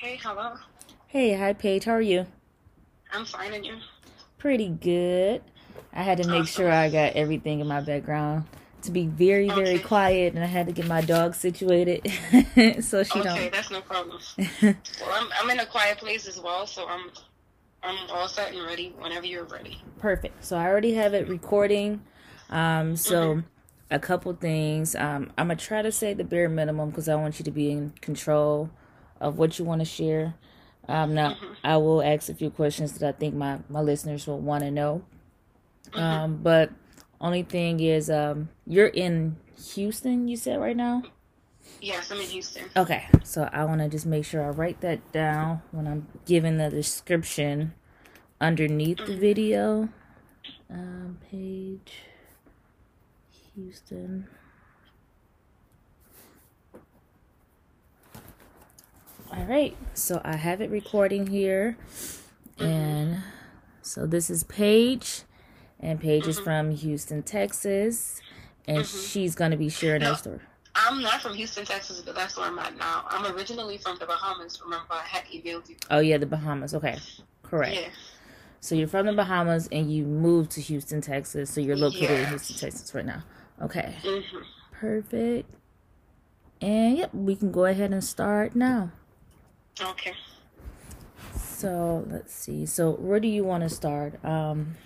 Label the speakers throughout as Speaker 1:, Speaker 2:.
Speaker 1: Hey, hello.
Speaker 2: Hey, hi Paige. How are you?
Speaker 1: I'm fine, and you?
Speaker 2: Pretty good. I had to make
Speaker 1: Awesome.
Speaker 2: sure I got everything in my background to be very, very
Speaker 1: Okay.
Speaker 2: quiet, and I had to get my dog situated so she
Speaker 1: Okay,
Speaker 2: don't.
Speaker 1: Okay, that's no problem. Well, I'm I'm in a quiet place as well, so I'm I'm all set and ready whenever you're ready.
Speaker 2: Perfect. So I already have it recording. Um, so
Speaker 1: Mm-hmm.
Speaker 2: a couple things. Um, I'm gonna try to say the bare minimum because I want you to be in control of what you want to share. Um, now
Speaker 1: Mm-hmm.
Speaker 2: I will ask a few questions that I think my my listeners will want to know.
Speaker 1: Mm-hmm.
Speaker 2: Um, but only thing is, um, you're in Houston. You said right now.
Speaker 1: Yes, I'm in Houston.
Speaker 2: Okay, so I want to just make sure I write that down when I'm giving the description underneath the video. Um, Paige Houston. All right, so I have it recording here, and so this is Paige, and Paige is from Houston, Texas, and she's gonna be sharing her story.
Speaker 1: I'm not from Houston, Texas, but that's where I'm at now. I'm originally from the Bahamas. Remember, I had emailed you.
Speaker 2: Oh yeah, the Bahamas. Okay, correct.
Speaker 1: Yeah.
Speaker 2: So you're from the Bahamas and you moved to Houston, Texas. So you're located in Houston, Texas right now. Okay.
Speaker 1: hmm
Speaker 2: Perfect. And yep, we can go ahead and start now.
Speaker 1: Okay.
Speaker 2: So let's see. So where do you want to start? Um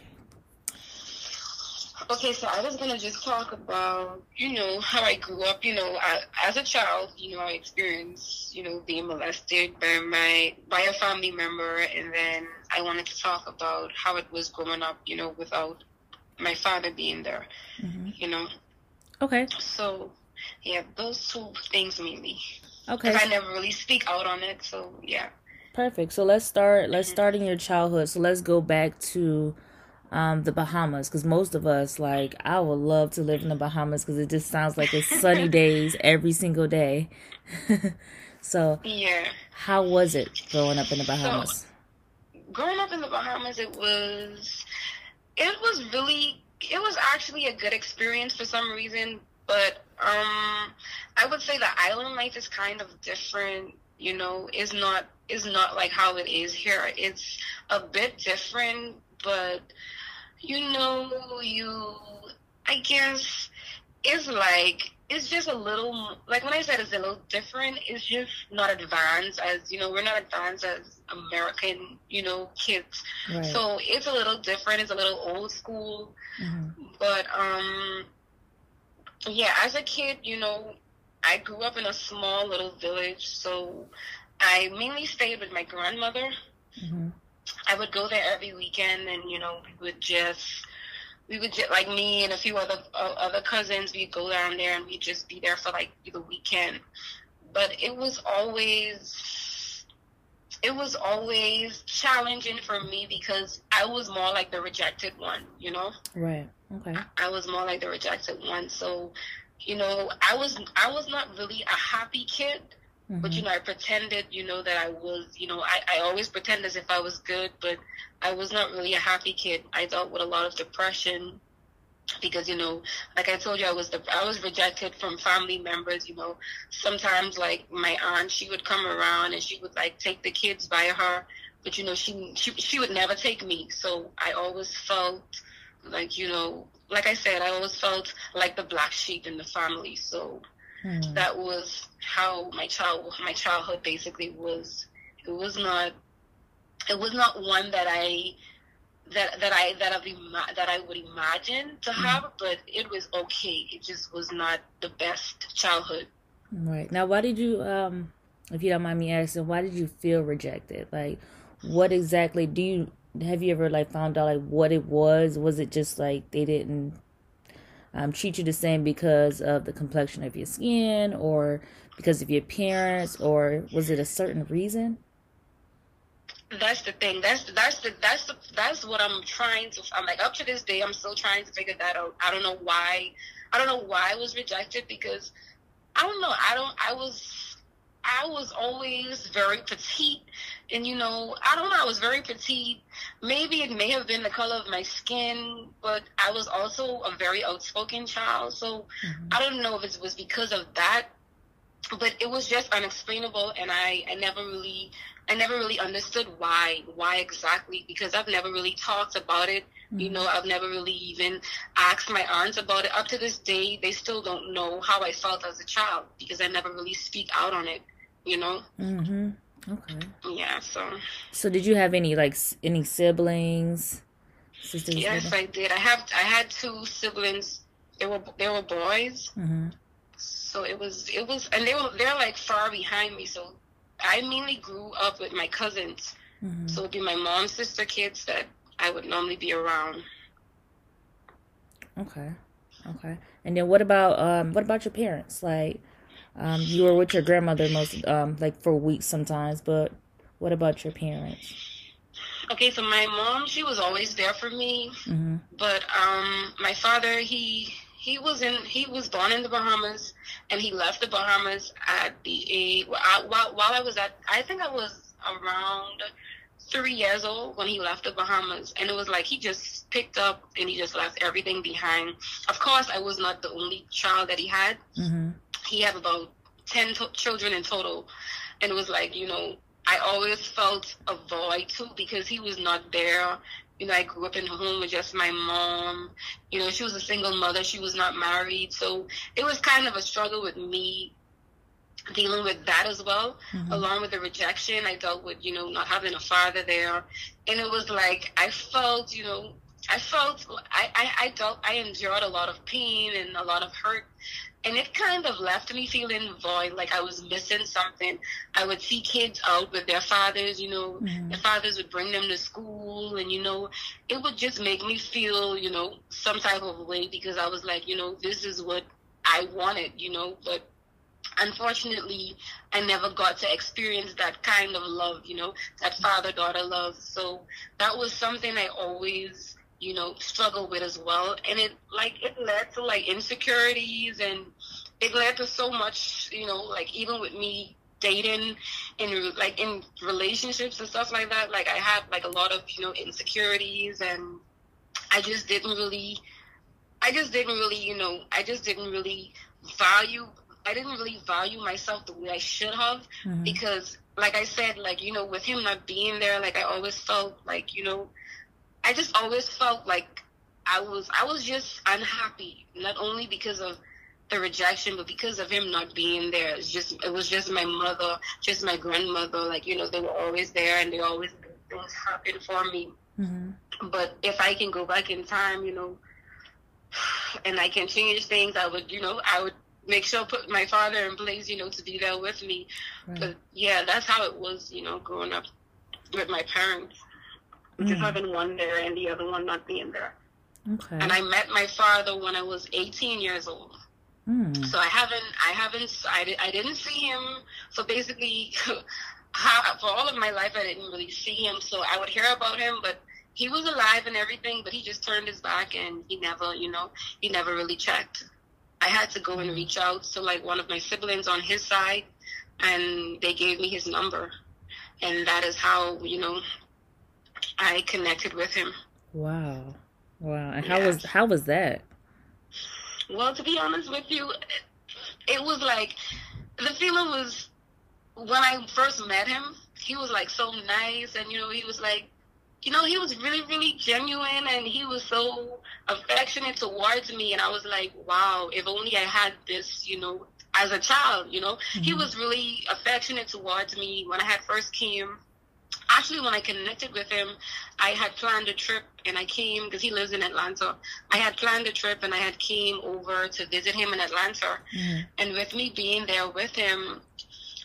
Speaker 1: Okay, so I was gonna just talk about, you know, how I grew up. You know, I, as a child, you know, I experienced, you know, being molested by my by a family member, and then I wanted to talk about how it was growing up, you know, without my father being there.
Speaker 2: mhm.
Speaker 1: You know,
Speaker 2: Okay.
Speaker 1: so yeah, those two things mainly.
Speaker 2: Okay.
Speaker 1: Because I never really speak out on it, so yeah.
Speaker 2: Perfect. So let's start let's
Speaker 1: Mm-hmm.
Speaker 2: start in your childhood. So let's go back to um the Bahamas cuz most of us like I would love to live in the Bahamas cuz it just sounds like it's sunny days every single day. so
Speaker 1: Yeah.
Speaker 2: how was it growing up in the Bahamas?
Speaker 1: growing up in the Bahamas, it was it was really it was actually a good experience for some reason, but um I would say the island life is kind of different, you know, is not is not like how it is here. It's a bit different, but you know, you I guess it's like it's just a little like when I said it's a little different, it's just not advanced as you know, we're not advanced as American, you know, kids.
Speaker 2: Right.
Speaker 1: So it's a little different, it's a little old school.
Speaker 2: Mhm.
Speaker 1: But um yeah, as a kid, you know, I grew up in a small little village, so I mainly stayed with my grandmother.
Speaker 2: Mhm.
Speaker 1: I would go there every weekend, and you know, we would just, we would just like me and a few other uh, other cousins. We'd go down there and we'd just be there for like the weekend. But it was always, it was always challenging for me because I was more like the rejected one, you know.
Speaker 2: Right. Okay.
Speaker 1: I was more like the rejected one. So, you know, I was I was not really a happy kid, but
Speaker 2: Mhm.
Speaker 1: you know, I pretended, you know, that I was, you know, I, I always pretend as if I was good, but I was not really a happy kid. I dealt with a lot of depression because, you know, like I told you, I was the I was rejected from family members. You know, sometimes like my aunt, she would come around and she would like take the kids by her, but you know, she she she would never take me. So I always felt like you know, like I said, I always felt like the black sheep in the family. So
Speaker 2: Hmm.
Speaker 1: that was how my child my childhood basically was it was not it was not one that i that that i that i ima- that i would imagine to have but it was okay it just was not the best childhood
Speaker 2: Right. Now, why did you, um, if you don't mind me asking, why did you feel rejected? Like, what exactly do you, have you ever, like, found out, like, what it was? Was it just, like, they didn't um, treat you the same because of the complexion of your skin or because of your appearance or was it a certain reason?
Speaker 1: That's the thing. That's that's the that's the that's what i'm trying to i'm like up to this day i'm still trying to figure that out. I don't know why i don't know why i was rejected because i don't know i don't i was i was always very petite and you know i don't know i was very petite. Maybe it may have been the color of my skin but i was also a very outspoken child. So
Speaker 2: Mhm.
Speaker 1: I don't know if it was because of that, but it was just unexplainable, and I I never really I never really understood why why exactly because I've never really talked about it. Mm-hmm. You know, I've never really even asked my aunts about it. Up to this day, they still don't know how I felt as a child because I never really speak out on it. You know.
Speaker 2: Mhm. Okay.
Speaker 1: Yeah. So.
Speaker 2: So did you have any like any siblings?
Speaker 1: Sisters? Yes, I did. I have. I had two siblings. They were they were boys.
Speaker 2: Mm-hmm.
Speaker 1: So it was it was, and they were they're like far behind me. So I mainly grew up with my cousins. Mm-hmm. So it'd be my mom's sister kids that I would normally be around.
Speaker 2: Okay. Okay. And then what about um what about your parents? Like um you were with your grandmother most um like for weeks sometimes, but what about your parents?
Speaker 1: Okay, so my mom, she was always there for me.
Speaker 2: Mm-hmm.
Speaker 1: But um my father, he he was in he was born in the Bahamas and he left the Bahamas at the age while while I was at I think I was around three years old when he left the Bahamas and it was like he just picked up and he just left everything behind. Of course, I was not the only child that he had.
Speaker 2: Mm-hmm.
Speaker 1: He had about ten to- children in total, and it was like you know I always felt a void too because he was not there you know, I grew up in a home with just my mom. You know, she was a single mother. She was not married. So it was kind of a struggle with me dealing with that as well, mm-hmm. along with the rejection. I dealt with, you know, not having a father there. And it was like, I felt, you know, I felt, I, I, I dealt, I endured a lot of pain and a lot of hurt and it kind of left me feeling void, like I was missing something. I would see kids out with their fathers, you know, mm-hmm. their fathers would bring them to school, and you know, it would just make me feel, you know, some type of way because I was like, you know, this is what I wanted, you know, but unfortunately, I never got to experience that kind of love, you know, that father daughter love. So that was something I always you know, struggle with as well. And it like it led to like insecurities and it led to so much, you know, like even with me dating and like in relationships and stuff like that, like I had like a lot of, you know, insecurities and I just didn't really I just didn't really, you know, I just didn't really value I didn't really value myself the way I should have mm-hmm. because like I said, like, you know, with him not being there, like I always felt like, you know, I just always felt like I was I was just unhappy, not only because of the rejection, but because of him not being there. It's just it was just my mother, just my grandmother. Like you know, they were always there and they always things happen for me.
Speaker 2: Mm-hmm.
Speaker 1: But if I can go back in time, you know, and I can change things, I would, you know, I would make sure put my father in place, you know, to be there with me. Right. But yeah, that's how it was, you know, growing up with my parents mm. just having one there and the other one not being there.
Speaker 2: Okay.
Speaker 1: And I met my father when I was 18 years old.
Speaker 2: Mm.
Speaker 1: So I haven't, I haven't, I, I didn't see him. So basically, how, for all of my life, I didn't really see him. So I would hear about him, but he was alive and everything, but he just turned his back and he never, you know, he never really checked. I had to go and mm. reach out to like one of my siblings on his side, and they gave me his number, and that is how you know I connected with him.
Speaker 2: Wow, wow! And how yeah. was how was that?
Speaker 1: Well, to be honest with you, it was like the feeling was when I first met him. He was like so nice, and you know, he was like, you know, he was really, really genuine, and he was so affectionate towards me. And I was like, wow, if only I had this, you know, as a child. You know, mm-hmm. he was really affectionate towards me when I had first came actually when I connected with him, I had planned a trip and I came because he lives in Atlanta. I had planned a trip and I had came over to visit him in Atlanta.
Speaker 2: Mm-hmm.
Speaker 1: And with me being there with him,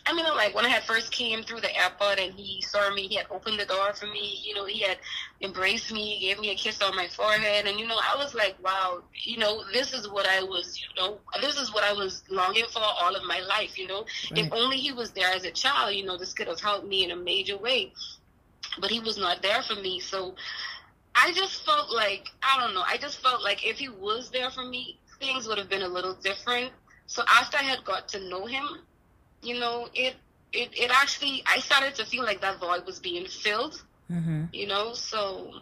Speaker 1: I mean, like when I had first came through the airport and he saw me, he had opened the door for me. You know, he had embraced me, gave me a kiss on my forehead, and you know, I was like, wow, you know, this is what I was, you know, this is what I was longing for all of my life. You know, right. if only he was there as a child, you know, this could have helped me in a major way. But he was not there for me, so I just felt like I don't know. I just felt like if he was there for me, things would have been a little different. So after I had got to know him, you know, it it it actually I started to feel like that void was being filled.
Speaker 2: Mm-hmm.
Speaker 1: You know, so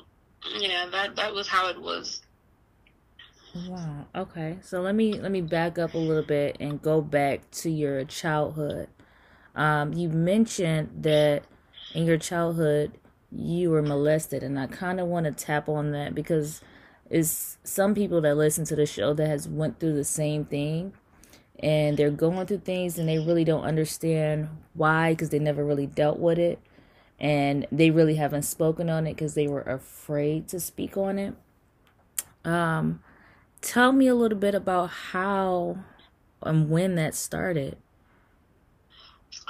Speaker 1: yeah, that that was how it was.
Speaker 2: Wow. Okay. So let me let me back up a little bit and go back to your childhood. Um, you mentioned that in your childhood you were molested, and I kind of want to tap on that because it's some people that listen to the show that has went through the same thing, and they're going through things and they really don't understand why because they never really dealt with it, and they really haven't spoken on it because they were afraid to speak on it. Um, tell me a little bit about how and when that started.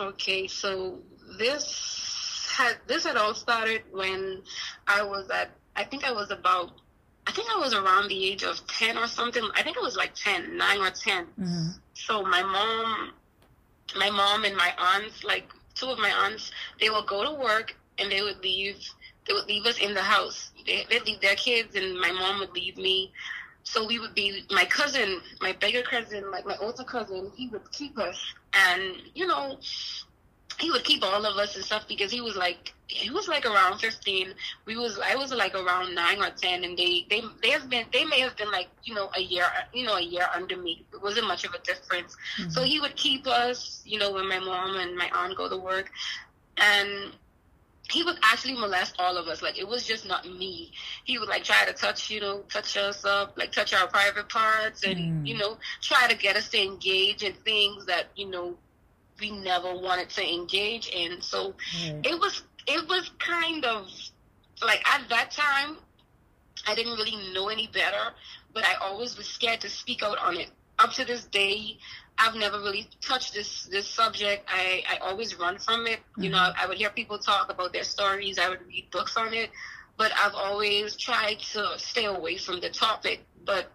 Speaker 1: Okay, so this had this had all started when I was at I think I was about I think I was around the age of 10 or something. I think it was like 10, 9 or 10. Mm-hmm. So my mom my mom and my aunts like two of my aunts they would go to work and they would leave they would leave us in the house. They, they'd leave their kids and my mom would leave me so we would be my cousin, my bigger cousin, like my older cousin. He would keep us, and you know, he would keep all of us and stuff because he was like he was like around 15 we was i was like around 9 or 10 and they they they have been they may have been like you know a year you know a year under me it wasn't much of a difference mm-hmm. so he would keep us you know when my mom and my aunt go to work and he would actually molest all of us. Like it was just not me. He would like try to touch, you know, touch us up, like touch our private parts, and mm. you know, try to get us to engage in things that you know we never wanted to engage in. So mm. it was it was kind of like at that time, I didn't really know any better, but I always was scared to speak out on it. Up to this day, I've never really touched this this subject. I, I always run from it. Mm-hmm. You know, mm-hmm. I would hear people talk about their stories. I would read books on it, but I've always tried to stay away from the topic. But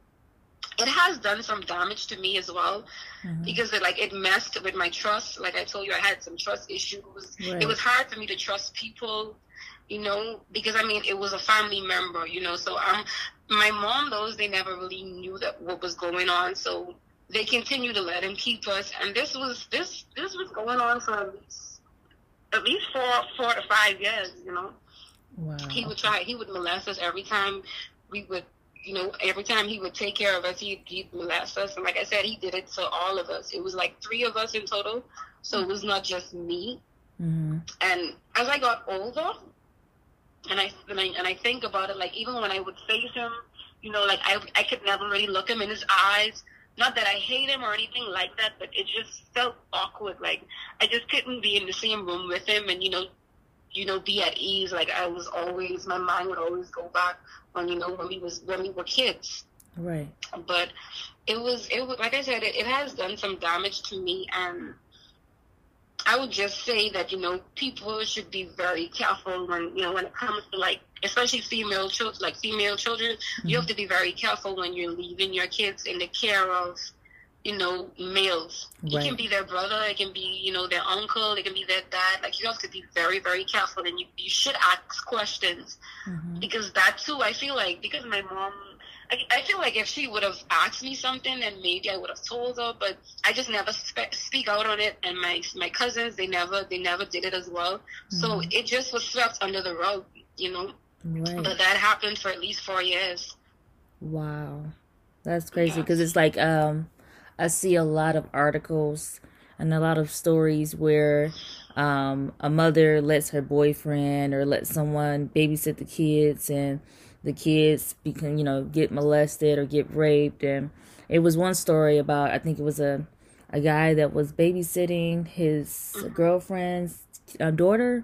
Speaker 1: it has done some damage to me as well mm-hmm. because it like it messed with my trust. Like I told you, I had some trust issues. Right. It was hard for me to trust people, you know, because I mean it was a family member, you know. So um, my mom those they never really knew that what was going on. So they continue to let him keep us, and this was this this was going on for at least at least four four to five years. You know, wow. he would try. He would molest us every time we would. You know, every time he would take care of us, he'd, he'd molest us. And like I said, he did it to all of us. It was like three of us in total. So it was not just me. Mm-hmm. And as I got older, and I, and I and I think about it, like even when I would face him, you know, like I I could never really look him in his eyes not that I hate him or anything like that, but it just felt awkward. Like I just couldn't be in the same room with him and you know, you know, be at ease. Like I was always, my mind would always go back on you know when we was when we were kids.
Speaker 2: Right.
Speaker 1: But it was it was like I said, it, it has done some damage to me and I would just say that you know people should be very careful when you know when it comes to like especially female children like female children mm-hmm. you have to be very careful when you're leaving your kids in the care of you know males right. it can be their brother it can be you know their uncle it can be their dad like you have to be very very careful and you, you should ask questions mm-hmm. because that too I feel like because my mom I, I feel like if she would have asked me something, then maybe I would have told her. But I just never spe- speak out on it, and my my cousins they never they never did it as well. Mm-hmm. So it just was swept under the rug, you know. Right. But that happened for at least four years.
Speaker 2: Wow, that's crazy because yeah. it's like um, I see a lot of articles and a lot of stories where um, a mother lets her boyfriend or let someone babysit the kids and the kids become you know get molested or get raped and it was one story about i think it was a a guy that was babysitting his mm-hmm. girlfriend's uh, daughter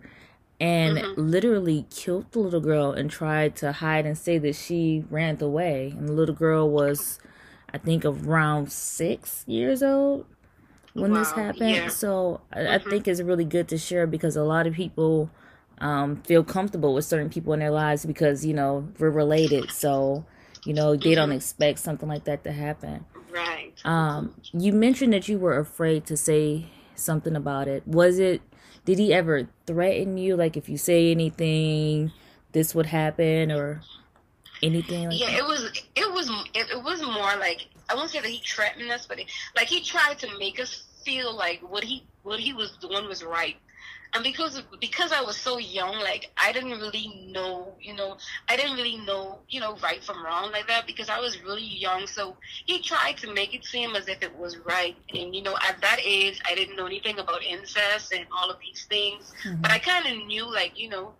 Speaker 2: and mm-hmm. literally killed the little girl and tried to hide and say that she ran away and the little girl was i think around six years old when wow. this happened yeah. so I, mm-hmm. I think it's really good to share because a lot of people um, feel comfortable with certain people in their lives because you know we're related. So you know they don't expect something like that to happen.
Speaker 1: Right.
Speaker 2: Um, you mentioned that you were afraid to say something about it. Was it? Did he ever threaten you? Like if you say anything, this would happen, or anything like
Speaker 1: yeah,
Speaker 2: that?
Speaker 1: it was. It was. It, it was more like I won't say that he threatened us, but it, like he tried to make us feel like what he what he was doing was right and because because I was so young, like I didn't really know, you know, I didn't really know, you know, right from wrong like that because I was really young. So he tried to make it seem as if it was right, and you know, at that age, I didn't know anything about incest and all of these things, mm-hmm. but I kind of knew, like, you know,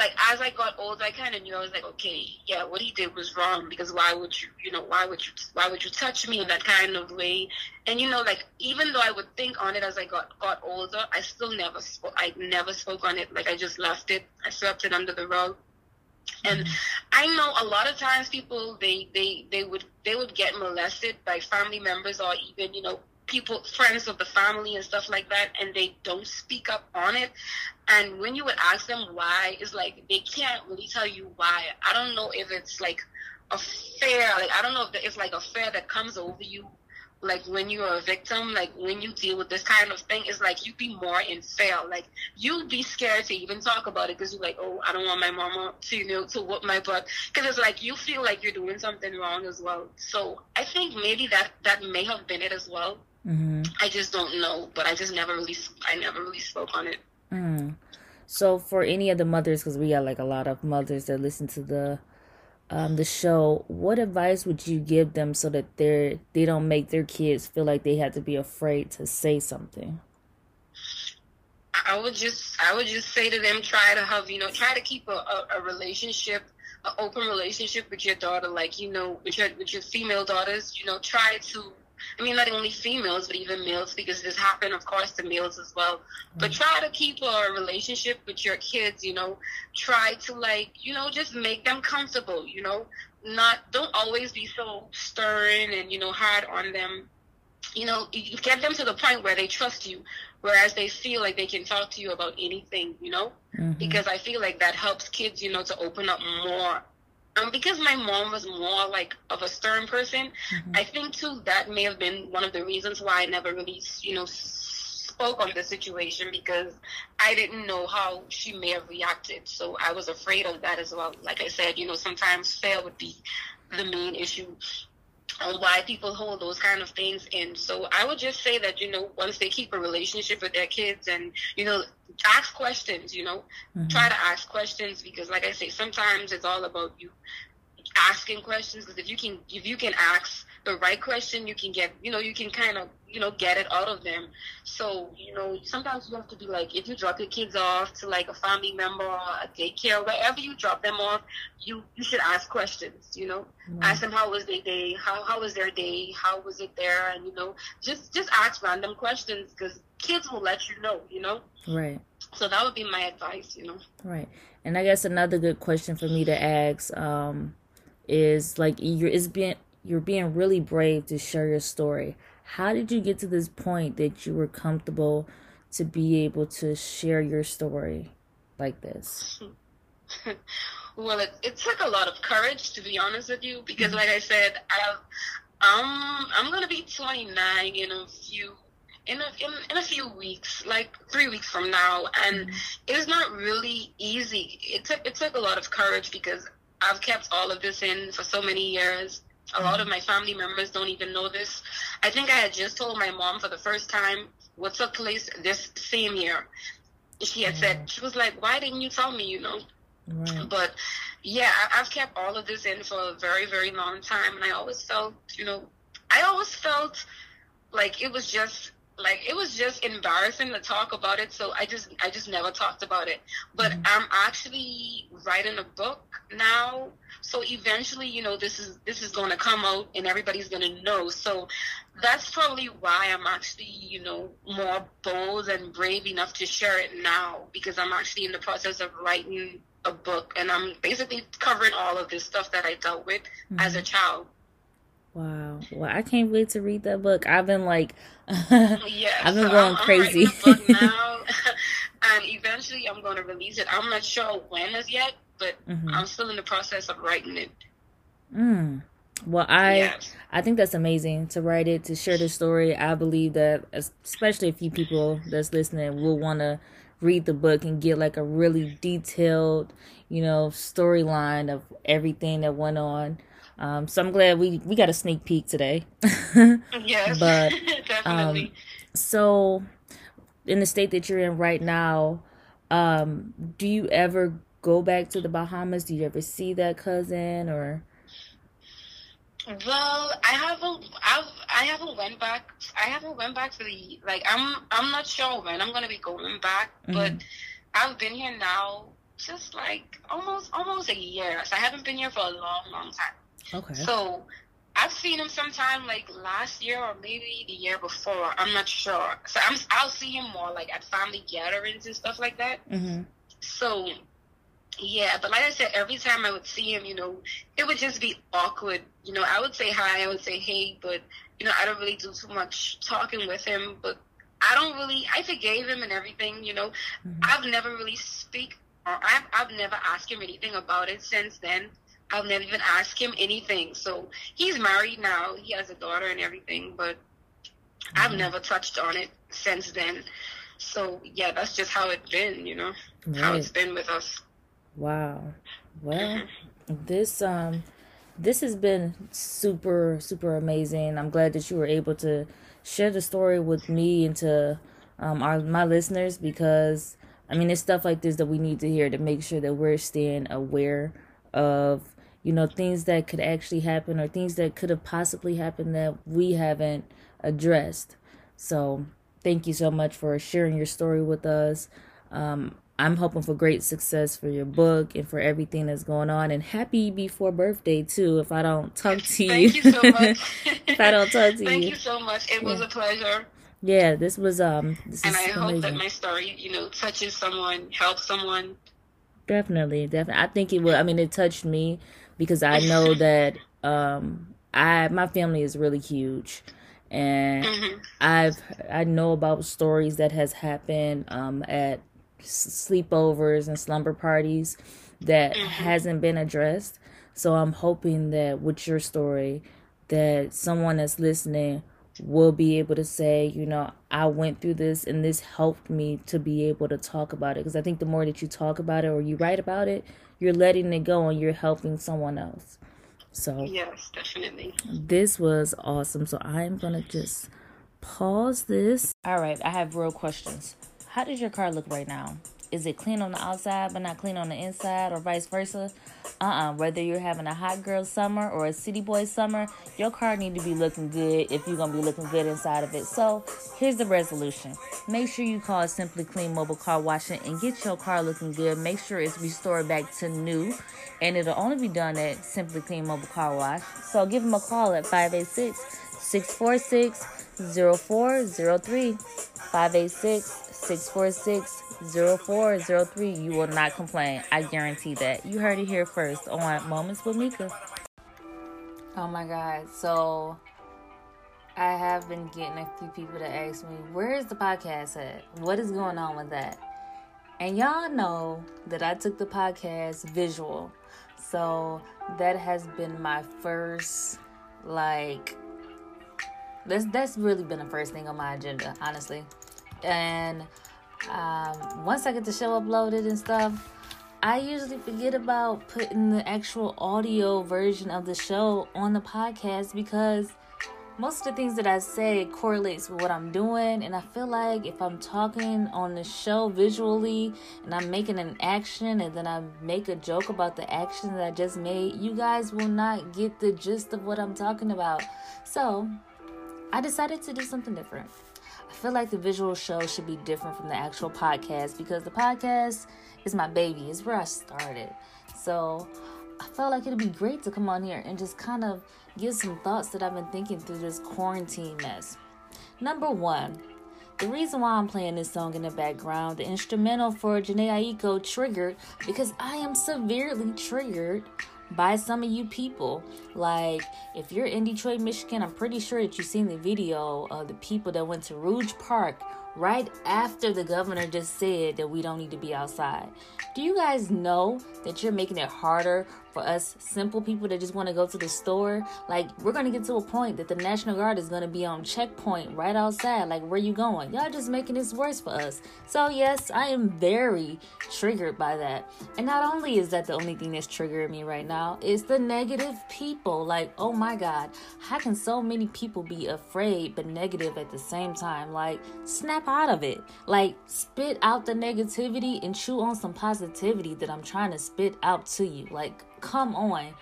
Speaker 1: like as I got older, I kind of knew I was like, okay, yeah, what he did was wrong because why would you, you know, why would you, why would you touch me in that kind of way? And you know, like even though I would think on it as I got got older, I still never spoke. I never spoke on it. Like I just left it. I swept it under the rug. And. I know a lot of times people they they they would they would get molested by family members or even you know people, friends of the family and stuff like that, and they don't speak up on it. And when you would ask them why, it's like they can't really tell you why. I don't know if it's like a fear, like I don't know if it's like a fear that comes over you, like when you're a victim, like when you deal with this kind of thing, it's like you be more in fear. Like you'd be scared to even talk about it because you're like, oh, I don't want my mama to you know to whoop my butt because it's like you feel like you're doing something wrong as well. So I think maybe that that may have been it as well. Mm-hmm. I just don't know, but I just never really, I never really spoke on it.
Speaker 2: Mm. So for any of the mothers, because we got like a lot of mothers that listen to the um, the show, what advice would you give them so that they're they don't make their kids feel like they have to be afraid to say something?
Speaker 1: I would just I would just say to them, try to have you know try to keep a, a, a relationship, an open relationship with your daughter, like you know with your with your female daughters. You know, try to I mean, not only females, but even males, because this happen, of course, to males as well. But try to keep a relationship with your kids, you know, try to like, you know, just make them comfortable, you know, not, don't always be so stern and, you know, hard on them. You know, you get them to the point where they trust you, whereas they feel like they can talk to you about anything, you know, mm-hmm. because I feel like that helps kids, you know, to open up more um, because my mom was more like of a stern person, mm-hmm. I think too that may have been one of the reasons why I never really, you know, spoke on the situation because I didn't know how she may have reacted. So I was afraid of that as well. Like I said, you know, sometimes fear would be the main issue why people hold those kind of things in. So I would just say that, you know, once they keep a relationship with their kids and, you know, ask questions, you know, mm-hmm. try to ask questions because like I say, sometimes it's all about you asking questions because if you can, if you can ask the right question, you can get, you know, you can kind of, you know, get it out of them. So, you know, sometimes you have to be like, if you drop your kids off to like a family member or a daycare, wherever you drop them off, you, you should ask questions, you know, mm-hmm. ask them how was their day, how, how was their day, how was it there? And, you know, just, just ask random questions because kids will let you know, you know?
Speaker 2: Right.
Speaker 1: So that would be my advice, you know?
Speaker 2: Right. And I guess another good question for me to ask, um, is like you're it's you're being really brave to share your story. How did you get to this point that you were comfortable to be able to share your story like this?
Speaker 1: well, it, it took a lot of courage, to be honest with you, because, like I said, I, um, I'm gonna be 29 in a few in a, in, in a few weeks, like three weeks from now, and mm-hmm. it's not really easy. It took it took a lot of courage because I've kept all of this in for so many years. A lot of my family members don't even know this. I think I had just told my mom for the first time what took place this same year. She had said, mm. she was like, why didn't you tell me, you know? Right. But yeah, I, have kept all of this in for a very, very long time. And I always felt, you know, I always felt like it was just like it was just embarrassing to talk about it so i just i just never talked about it but mm-hmm. i'm actually writing a book now so eventually you know this is this is going to come out and everybody's going to know so that's probably why i'm actually you know more bold and brave enough to share it now because i'm actually in the process of writing a book and i'm basically covering all of this stuff that i dealt with mm-hmm. as a child
Speaker 2: Wow. Well, I can't wait to read that book. I've been like, yes, I've been so going I'm, crazy.
Speaker 1: I'm now, and eventually I'm going to release it. I'm not sure when as yet, but mm-hmm. I'm still in the process of writing it.
Speaker 2: Mm. Well, I yes. I think that's amazing to write it to share the story. I believe that especially a few people that's listening will want to read the book and get like a really detailed, you know, storyline of everything that went on. Um, so I'm glad we we got a sneak peek today.
Speaker 1: yes,
Speaker 2: but
Speaker 1: definitely. Um,
Speaker 2: so in the state that you're in right now, um, do you ever go back to the Bahamas? Do you ever see that cousin or?
Speaker 1: Well, I haven't. I've. I haven't went back. I haven't went back to the like. I'm. I'm not sure when I'm gonna be going back, mm-hmm. but I've been here now just like almost almost a year. So I haven't been here for a long, long time. Okay. So I've seen him sometime like last year or maybe the year before. I'm not sure. So I'm. I'll see him more like at family gatherings and stuff like that. Mm-hmm. So yeah, but like I said, every time I would see him, you know, it would just be awkward. You know, I would say hi, I would say hey, but you know, I don't really do too much talking with him. But I don't really, I forgave him and everything. You know, mm-hmm. I've never really speak or I've I've never asked him anything about it since then. I've never even asked him anything. So he's married now. He has a daughter and everything, but mm-hmm. I've never touched on it since then. So yeah, that's just how it's been. You know, right. how it's been with us.
Speaker 2: Wow. Well, this um this has been super super amazing. I'm glad that you were able to share the story with me and to um our my listeners because I mean it's stuff like this that we need to hear to make sure that we're staying aware of you know things that could actually happen or things that could have possibly happened that we haven't addressed. So, thank you so much for sharing your story with us. Um, I'm hoping for great success for your book and for everything that's going on. And happy before birthday too. If I don't talk to
Speaker 1: you, thank you so much.
Speaker 2: if I don't talk to
Speaker 1: thank you, thank you so much. It yeah. was a pleasure.
Speaker 2: Yeah, this was um. This
Speaker 1: and I amazing. hope that my story, you know, touches someone, helps someone.
Speaker 2: Definitely, definitely. I think it will. I mean, it touched me because I know that um, I my family is really huge and mm-hmm. I've I know about stories that has happened um, at sleepovers and slumber parties that mm-hmm. hasn't been addressed. So I'm hoping that with your story that someone that's listening will be able to say, you know, I went through this and this helped me to be able to talk about it because I think the more that you talk about it or you write about it, you're letting it go and you're helping someone else. So
Speaker 1: Yes, definitely.
Speaker 2: This was awesome. So I'm going to just pause this. All right, I have real questions. How does your car look right now? Is it clean on the outside but not clean on the inside or vice versa? Uh-uh. Whether you're having a hot girl summer or a city boy summer, your car need to be looking good if you're going to be looking good inside of it. So, here's the resolution. Make sure you call Simply Clean Mobile Car Washing and get your car looking good. Make sure it's restored back to new. And it'll only be done at Simply Clean Mobile Car Wash. So, give them a call at 586 646 0403. 586 646 0403. You will not complain. I guarantee that. You heard it here first on Moments with Mica. Oh my God. So I have been getting a few people to ask me, where is the podcast at? What is going on with that? And y'all know that I took the podcast visual. So that has been my first, like, that's that's really been the first thing on my agenda, honestly and um, once I get the show uploaded and stuff, I usually forget about putting the actual audio version of the show on the podcast because most of the things that I say correlates with what I'm doing, and I feel like if I'm talking on the show visually and I'm making an action and then I make a joke about the action that I just made, you guys will not get the gist of what I'm talking about. So I decided to do something different. I feel like the visual show should be different from the actual podcast because the podcast is my baby. It's where I started. So I felt like it'd be great to come on here and just kind of give some thoughts that I've been thinking through this quarantine mess. Number one, the reason why I'm playing this song in the background, the instrumental for Jhené Aiko, triggered because I am severely triggered by some of you people. Like, if you're in Detroit, Michigan, I'm pretty sure that you've seen the video of the people that went to Rouge Park right after the governor just said that we don't need to be outside. Do you guys know that you're making it harder for us simple people that just want to go to the store, like we're gonna get to a point that the National Guard is gonna be on checkpoint right outside. Like, where you going? Y'all just making this worse for us. So yes, I am very triggered by that. And not only is that the only thing that's triggering me right now, it's the negative people. Like, oh my God, how can so many people be afraid but negative at the same time? Like, snap out of it. Like, spit out the negativity and chew on some positivity that I'm trying to spit out to you. Like, come on.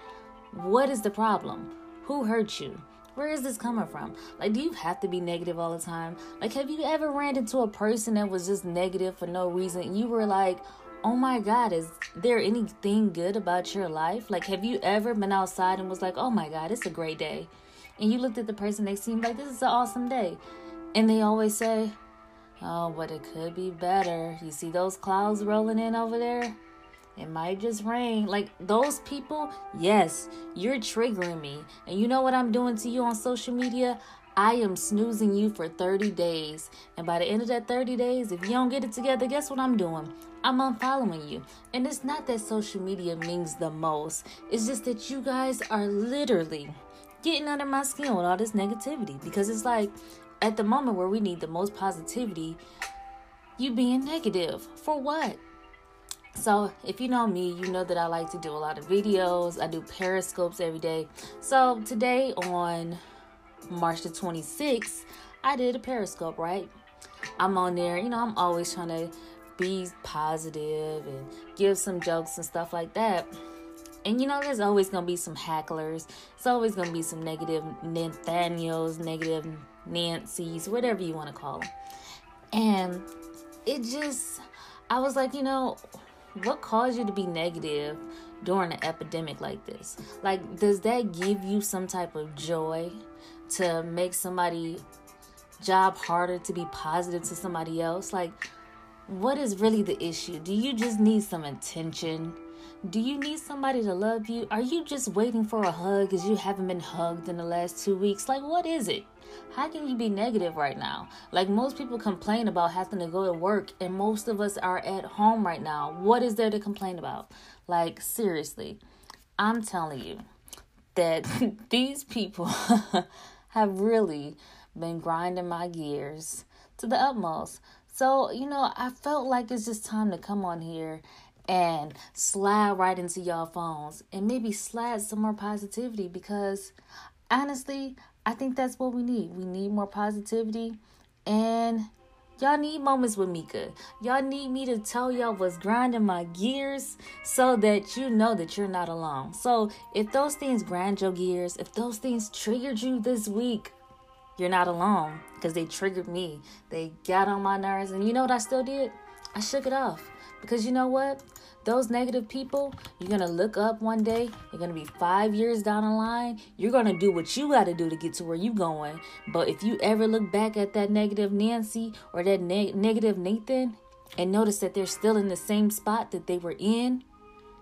Speaker 2: What is the problem? Who hurt you? Where is this coming from? Like, do you have to be negative all the time? Like, have you ever ran into a person that was just negative for no reason? You were like, oh my God, is there anything good about your life? Like, have you ever been outside and was like, oh my God, it's a great day? And you looked at the person to you like, this is an awesome day. And they always say, oh, but it could be better. You see those clouds rolling in over there? It might just rain. Like those people, yes, you're triggering me. And you know what I'm doing to you on social media? I am snoozing you for 30 days. And by the end of that 30 days, if you don't get it together, guess what I'm doing? I'm unfollowing you. And it's not that social media means the most, it's just that you guys are literally getting under my skin with all this negativity. Because it's like at the moment where we need the most positivity, you being negative. For what? So, if you know me, you know that I like to do a lot of videos. I do periscopes every day. So, today on March the 26th, I did a periscope, right? I'm on there, you know, I'm always trying to be positive and give some jokes and stuff like that. And you know, there's always gonna be some hacklers. It's always gonna be some negative Nathaniels, negative Nancy's, whatever you want to call them. And it just, I was like, you know, what caused you to be negative during an epidemic like this? Like, does that give you some type of joy to make somebody job harder to be positive to somebody else? Like, what is really the issue? Do you just need some attention? Do you need somebody to love you? Are you just waiting for a hug because you haven't been hugged in the last two weeks? Like, what is it? How can you be negative right now? Like, most people complain about having to go to work, and most of us are at home right now. What is there to complain about? Like, seriously, I'm telling you that these people have really been grinding my gears to the utmost. So, you know, I felt like it's just time to come on here and slide right into y'all phones and maybe slide some more positivity because honestly, I think that's what we need. We need more positivity and y'all need moments with Mica. Y'all need me to tell y'all what's grinding my gears so that you know that you're not alone. So if those things grind your gears, if those things triggered you this week, you're not alone because they triggered me. They got on my nerves. And you know what I still did? I shook it off. Because you know what? Those negative people, you're going to look up one day, you're going to be five years down the line, you're going to do what you got to do to get to where you're going. But if you ever look back at that negative Nancy or that ne- negative Nathan and notice that they're still in the same spot that they were in,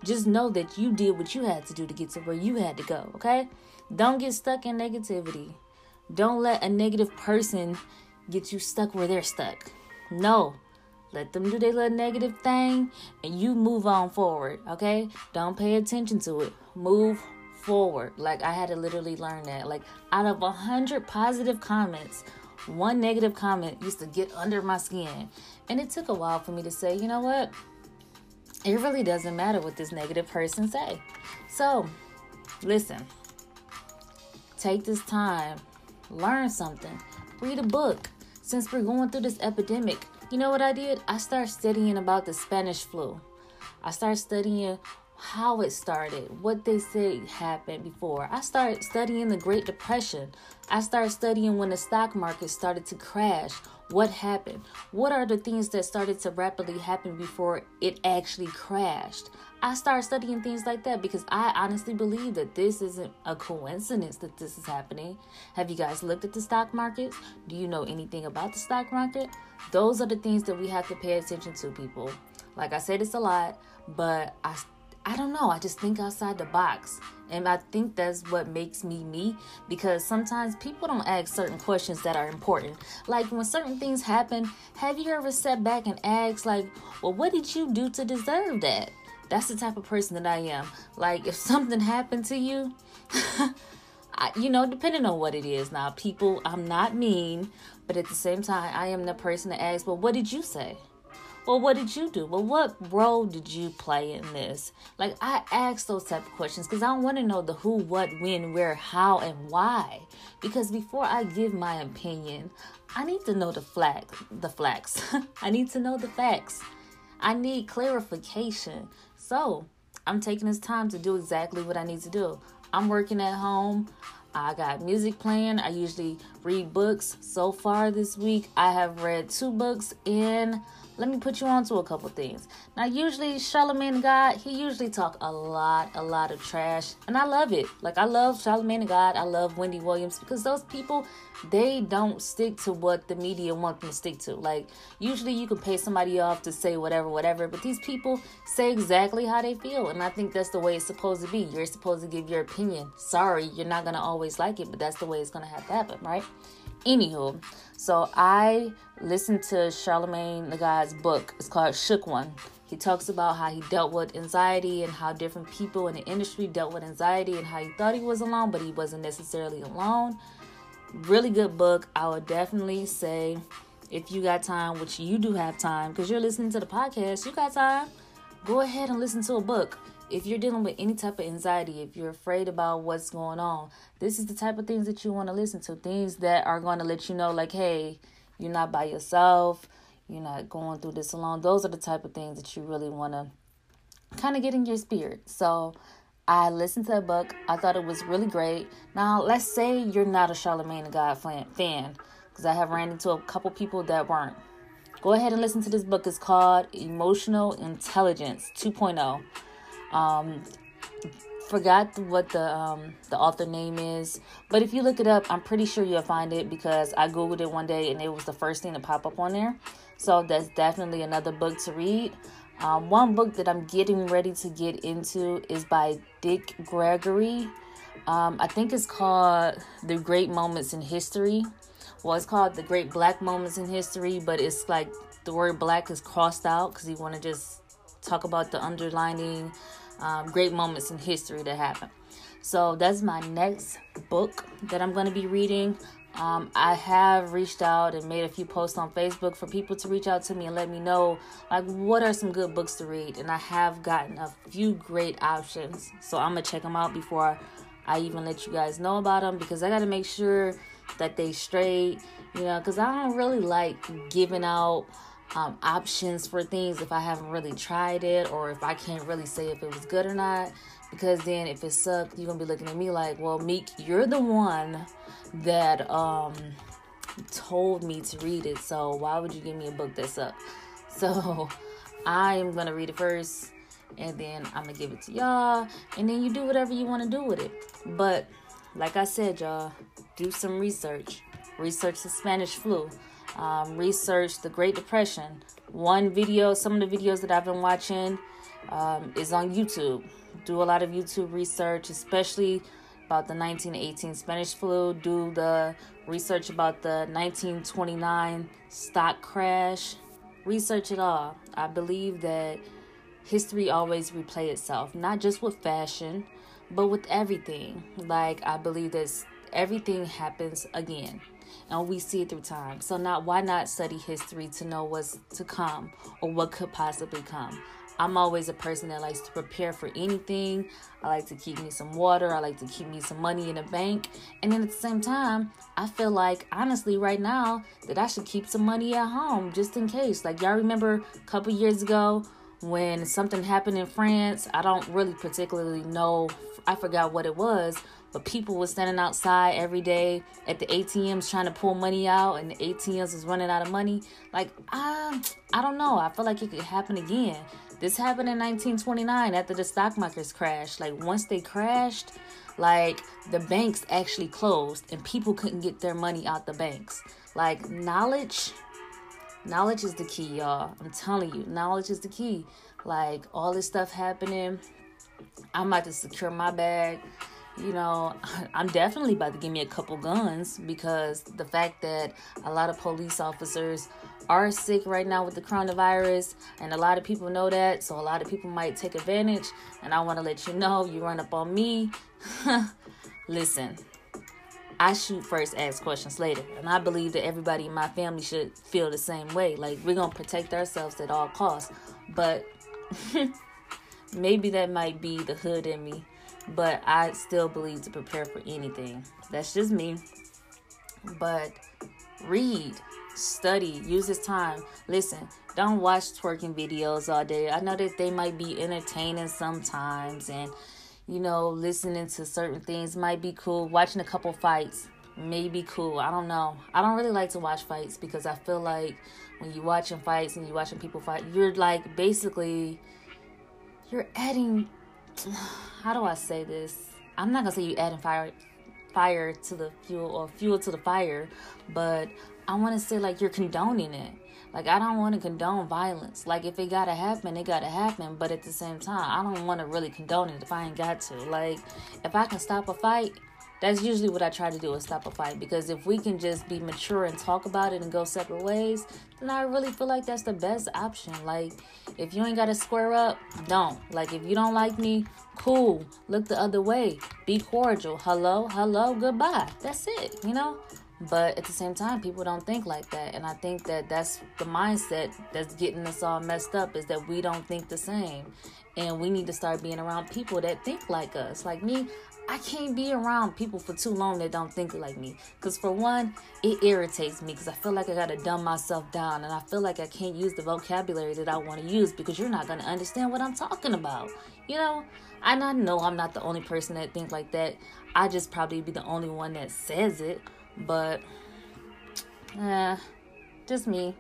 Speaker 2: just know that you did what you had to do to get to where you had to go, okay? Don't get stuck in negativity. Don't let a negative person get you stuck where they're stuck. No, let them do their little negative thing and you move on forward, okay? Don't pay attention to it. Move forward. Like I had to literally learn that. Like out of a hundred positive comments, one negative comment used to get under my skin. And it took a while for me to say, you know what? It really doesn't matter what this negative person say. So, listen. Take this time, learn something, read a book. Since we're going through this epidemic, you know what I did? I started studying about the Spanish flu. I started studying how it started, what they say happened before. I started studying the Great Depression. I started studying when the stock market started to crash. What happened? What are the things that started to rapidly happen before it actually crashed? I started studying things like that because I honestly believe that this isn't a coincidence that this is happening. Have you guys looked at the stock markets? Do you know anything about the stock market? Those are the things that we have to pay attention to, people. Like I said, it's a lot, but I I don't know. I just think outside the box. And I think that's what makes me me because sometimes people don't ask certain questions that are important. Like when certain things happen, have you ever sat back and asked, like, well, what did you do to deserve that? That's the type of person that I am. Like, if something happened to you, I, you know, depending on what it is. Now, people, I'm not mean, but at the same time, I am the person that asks, well, what did you say? Well, what did you do? Well, what role did you play in this? Like, I ask those type of questions because I want to know the who, what, when, where, how, and why. Because before I give my opinion, I need to know the flag, the flags. I need to know the facts. I need clarification. So, I'm taking this time to do exactly what I need to do. I'm working at home. I got music playing. I usually read books. So far this week, I have read two books in let me put you on to a couple things. Now, usually Charlamagne God, he usually talk a lot, a lot of trash, and I love it. Like I love Charlamagne God, I love Wendy Williams because those people, they don't stick to what the media want them to stick to. Like usually you can pay somebody off to say whatever, whatever, but these people say exactly how they feel, and I think that's the way it's supposed to be. You're supposed to give your opinion. Sorry, you're not gonna always like it, but that's the way it's gonna have to happen, right? Anywho, so I listened to Charlamagne the God's book. It's called Shook One. He talks about how he dealt with anxiety and how different people in the industry dealt with anxiety and how he thought he was alone, but he wasn't necessarily alone. Really good book. I would definitely say if you got time, which you do have time, because you're listening to the podcast, you got time, go ahead and listen to a book if you're dealing with any type of anxiety, if you're afraid about what's going on, this is the type of things that you want to listen to. Things that are going to let you know, like, hey, you're not by yourself, you're not going through this alone. Those are the type of things that you really want to kind of get in your spirit. So, I listened to a book. I thought it was really great. Now, let's say you're not a Charlamagne God fan, because I have ran into a couple people that weren't. Go ahead and listen to this book. It's called Emotional Intelligence 2.0. Um, forgot what the um, the author name is, but if you look it up, I'm pretty sure you'll find it because I googled it one day and it was the first thing to pop up on there. So that's definitely another book to read. Um, one book that I'm getting ready to get into is by Dick Gregory. Um, I think it's called The Great Moments in History. Well, it's called The Great Black Moments in History, but it's like the word black is crossed out because you want to just talk about the underlining um, great moments in history that happened. So that's my next book that I'm going to be reading. Um, I have reached out and made a few posts on Facebook for people to reach out to me and let me know like what are some good books to read, and I have gotten a few great options. So I'm gonna check them out before I even let you guys know about them because I got to make sure that they straight, you know, because I don't really like giving out um, options for things if I haven't really tried it or if I can't really say if it was good or not. Because then if it sucked, you're gonna be looking at me like, well, Meek, you're the one that um told me to read it. So why would you give me a book that sucked? So I am gonna read it first and then I'm gonna give it to y'all, and then you do whatever you want to do with it. But like I said, y'all, do some research. Research the Spanish flu um, research the Great Depression. One video, some of the videos that I've been watching um, is on YouTube. Do a lot of YouTube research, especially about the 1918 Spanish flu. Do the research about the 1929 stock crash. Research it all. I believe that history always replay itself, not just with fashion, but with everything. Like I believe that everything happens again and we see it through time. So now why not study history to know what's to come or what could possibly come? I'm always a person that likes to prepare for anything. I like to keep me some water. I like to keep me some money in the bank. And then at the same time, I feel like honestly right now that I should keep some money at home just in case. Like y'all remember a couple years ago when something happened in France? I don't really particularly know. I forgot what it was, but people were standing outside every day at the ATMs trying to pull money out, and the ATMs was running out of money. Like, I, I don't know. I feel like it could happen again. This happened in 1929 after the stock markets crashed. Like, once they crashed, like the banks actually closed and people couldn't get their money out the banks. Like, knowledge. Knowledge is the key, y'all. I'm telling you, knowledge is the key. Like all this stuff happening, I'm about to secure my bag you know, I'm definitely about to give me a couple guns because the fact that a lot of police officers are sick right now with the coronavirus, and a lot of people know that, so a lot of people might take advantage. And I want to let you know, you run up on me. Listen, I shoot first, ask questions later. And I believe that everybody in my family should feel the same way. Like, we're going to protect ourselves at all costs. But maybe that might be the hood in me but I still believe to prepare for anything. That's just me. But read, study, use this time. Listen, don't watch twerking videos all day. I know that they might be entertaining sometimes and you know, listening to certain things might be cool. Watching a couple fights may be cool. I don't know. I don't really like to watch fights because I feel like when you're watching fights and you're watching people fight, you're like basically you're adding how do I say this? I'm not gonna say you adding fire fire to the fuel or fuel to the fire, but I want to say like you're condoning it. Like I don't want to condone violence. Like if it gotta happen, it gotta happen. But at the same time, I don't want to really condone it if I ain't got to. Like if I can stop a fight, that's usually what I try to do is stop a fight because if we can just be mature and talk about it and go separate ways, then I really feel like that's the best option. Like if you ain't got to square up, don't. Like if you don't like me, cool. Look the other way. Be cordial. Hello, hello, goodbye. That's it, you know? But at the same time, people don't think like that. And I think that that's the mindset that's getting us all messed up is that we don't think the same. And we need to start being around people that think like us. Like me, I can't be around people for too long that don't think like me. Because, for one, it irritates me because I feel like I got to dumb myself down and I feel like I can't use the vocabulary that I want to use because you're not going to understand what I'm talking about. You know, and I know I'm not the only person that thinks like that. I just probably be the only one that says it. But, eh, just me.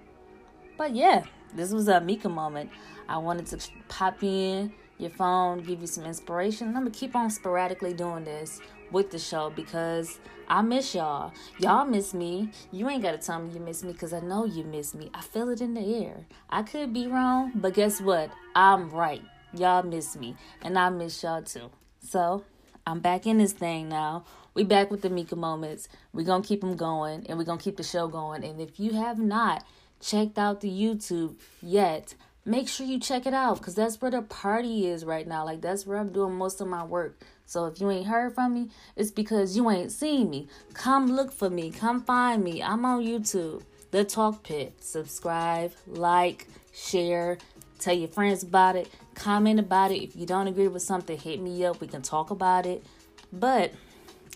Speaker 2: But yeah, this was a Mica moment. I wanted to pop in your phone, give you some inspiration. I'm gonna keep on sporadically doing this with the show because I miss y'all. Y'all miss me. You ain't gotta tell me you miss me because I know you miss me. I feel it in the air. I could be wrong, but guess what? I'm right. Y'all miss me, and I miss y'all too. So I'm back in this thing now. We back with the Mica moments. we gonna keep them going, and we gonna keep the show going. And if you have not checked out the YouTube yet, make sure you check it out because that's where the party is right now. Like, that's where I'm doing most of my work. So, if you ain't heard from me, it's because you ain't seen me. Come look for me. Come find me. I'm on YouTube, The Talk Pit. Subscribe, like, share, tell your friends about it, comment about it. If you don't agree with something, hit me up. We can talk about it. But,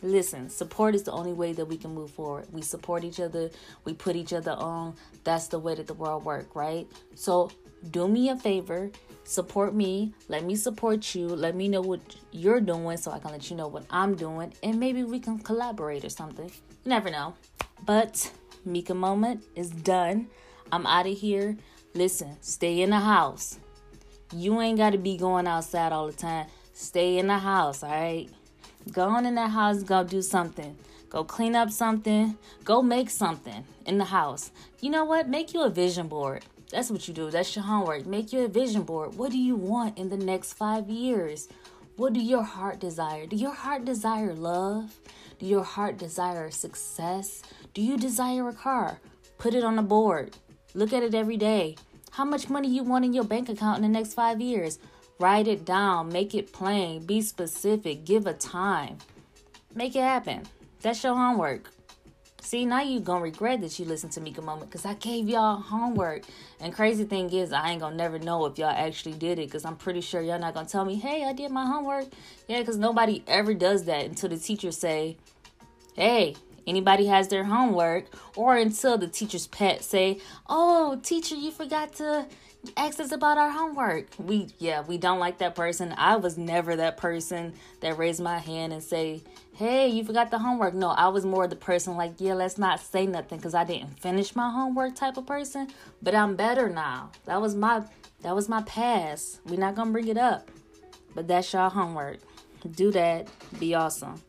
Speaker 2: Listen, support is the only way that we can move forward. We support each other, we put each other on. That's the way that the world works, right? So do me a favor, support me, let me support you, let me know what you're doing so I can let you know what I'm doing, and maybe we can collaborate or something. You never know. But Mica moment is done. I'm out of here. Listen, stay in the house. You ain't got to be going outside all the time. Stay in the house, all right? Go on in the house, go do something. Go clean up something. Go make something in the house. You know what? Make you a vision board. That's what you do. That's your homework. Make your vision board. What do you want in the next five years? What do your heart desire? Do your heart desire love? Do your heart desire success? Do you desire a car? Put it on a board. Look at it every day. How much money you want in your bank account in the next five years? Write it down. Make it plain. Be specific. Give a time. Make it happen. That's your homework. See, now you gonna regret that you listened to me a moment because I gave y'all homework. And crazy thing is, I ain't gonna never know if y'all actually did it because I'm pretty sure y'all not gonna tell me, hey, I did my homework. Yeah, because nobody ever does that until the teacher say, hey, anybody has their homework, or until the teacher's pet say, oh, teacher, you forgot to ask us about our homework. We yeah, we don't like that person. I was never that person that raised my hand and say, "Hey, you forgot the homework." No, I was more the person like, "Yeah, let's not say nothing cuz I didn't finish my homework" type of person. But I'm better now. That was my that was my past. We're not to bring it up. But that's y'all homework. Do that. Be awesome.